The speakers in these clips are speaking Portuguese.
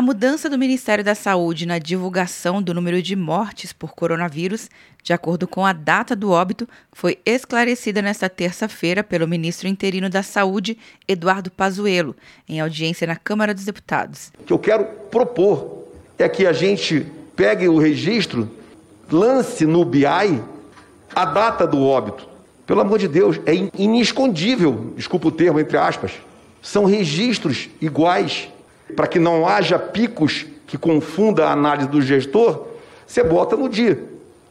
A mudança do Ministério da Saúde na divulgação do número de mortes por coronavírus, de acordo com a data do óbito, foi esclarecida nesta terça-feira pelo ministro interino da Saúde, Eduardo Pazuello, em audiência na Câmara dos Deputados. O que eu quero propor é que a gente pegue o registro, lance no BI a data do óbito. Pelo amor de Deus, é inescondível, desculpa o termo, entre aspas. São registros iguais para que não haja picos que confunda a análise do gestor, você bota no dia.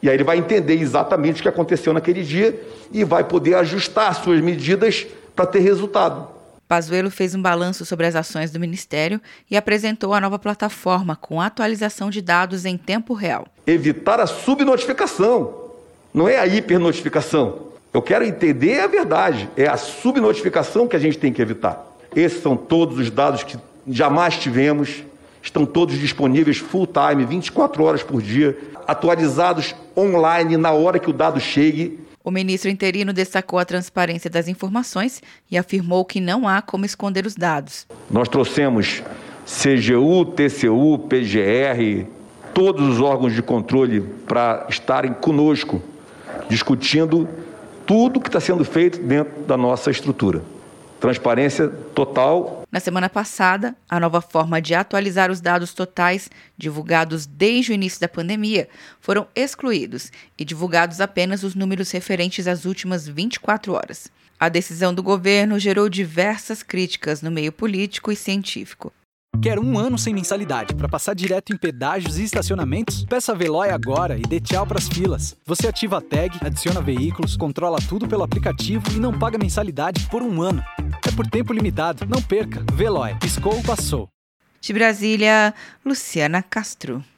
E aí ele vai entender exatamente o que aconteceu naquele dia e vai poder ajustar suas medidas para ter resultado. Pazuello fez um balanço sobre as ações do Ministério e apresentou a nova plataforma com atualização de dados em tempo real. Evitar a subnotificação, não é a hipernotificação. Eu quero entender a verdade, é a subnotificação que a gente tem que evitar. Esses são todos os dados que jamais tivemos, estão todos disponíveis full time, 24 horas por dia, atualizados online na hora que o dado chegue. O ministro interino destacou a transparência das informações e afirmou que não há como esconder os dados. Nós trouxemos CGU, TCU, PGR, todos os órgãos de controle para estarem conosco, discutindo tudo que está sendo feito dentro da nossa estrutura. Transparência total. Na semana passada, a nova forma de atualizar os dados totais, divulgados desde o início da pandemia, foram excluídos e divulgados apenas os números referentes às últimas 24 horas. A decisão do governo gerou diversas críticas no meio político e científico. Quer um ano sem mensalidade para passar direto em pedágios e estacionamentos? Peça a Veloy agora e dê tchau para as filas. Você ativa a tag, adiciona veículos, controla tudo pelo aplicativo e não paga mensalidade por um ano. Por tempo limitado. Não perca. Veloy. Piscou, passou. De Brasília, Luciana Castro.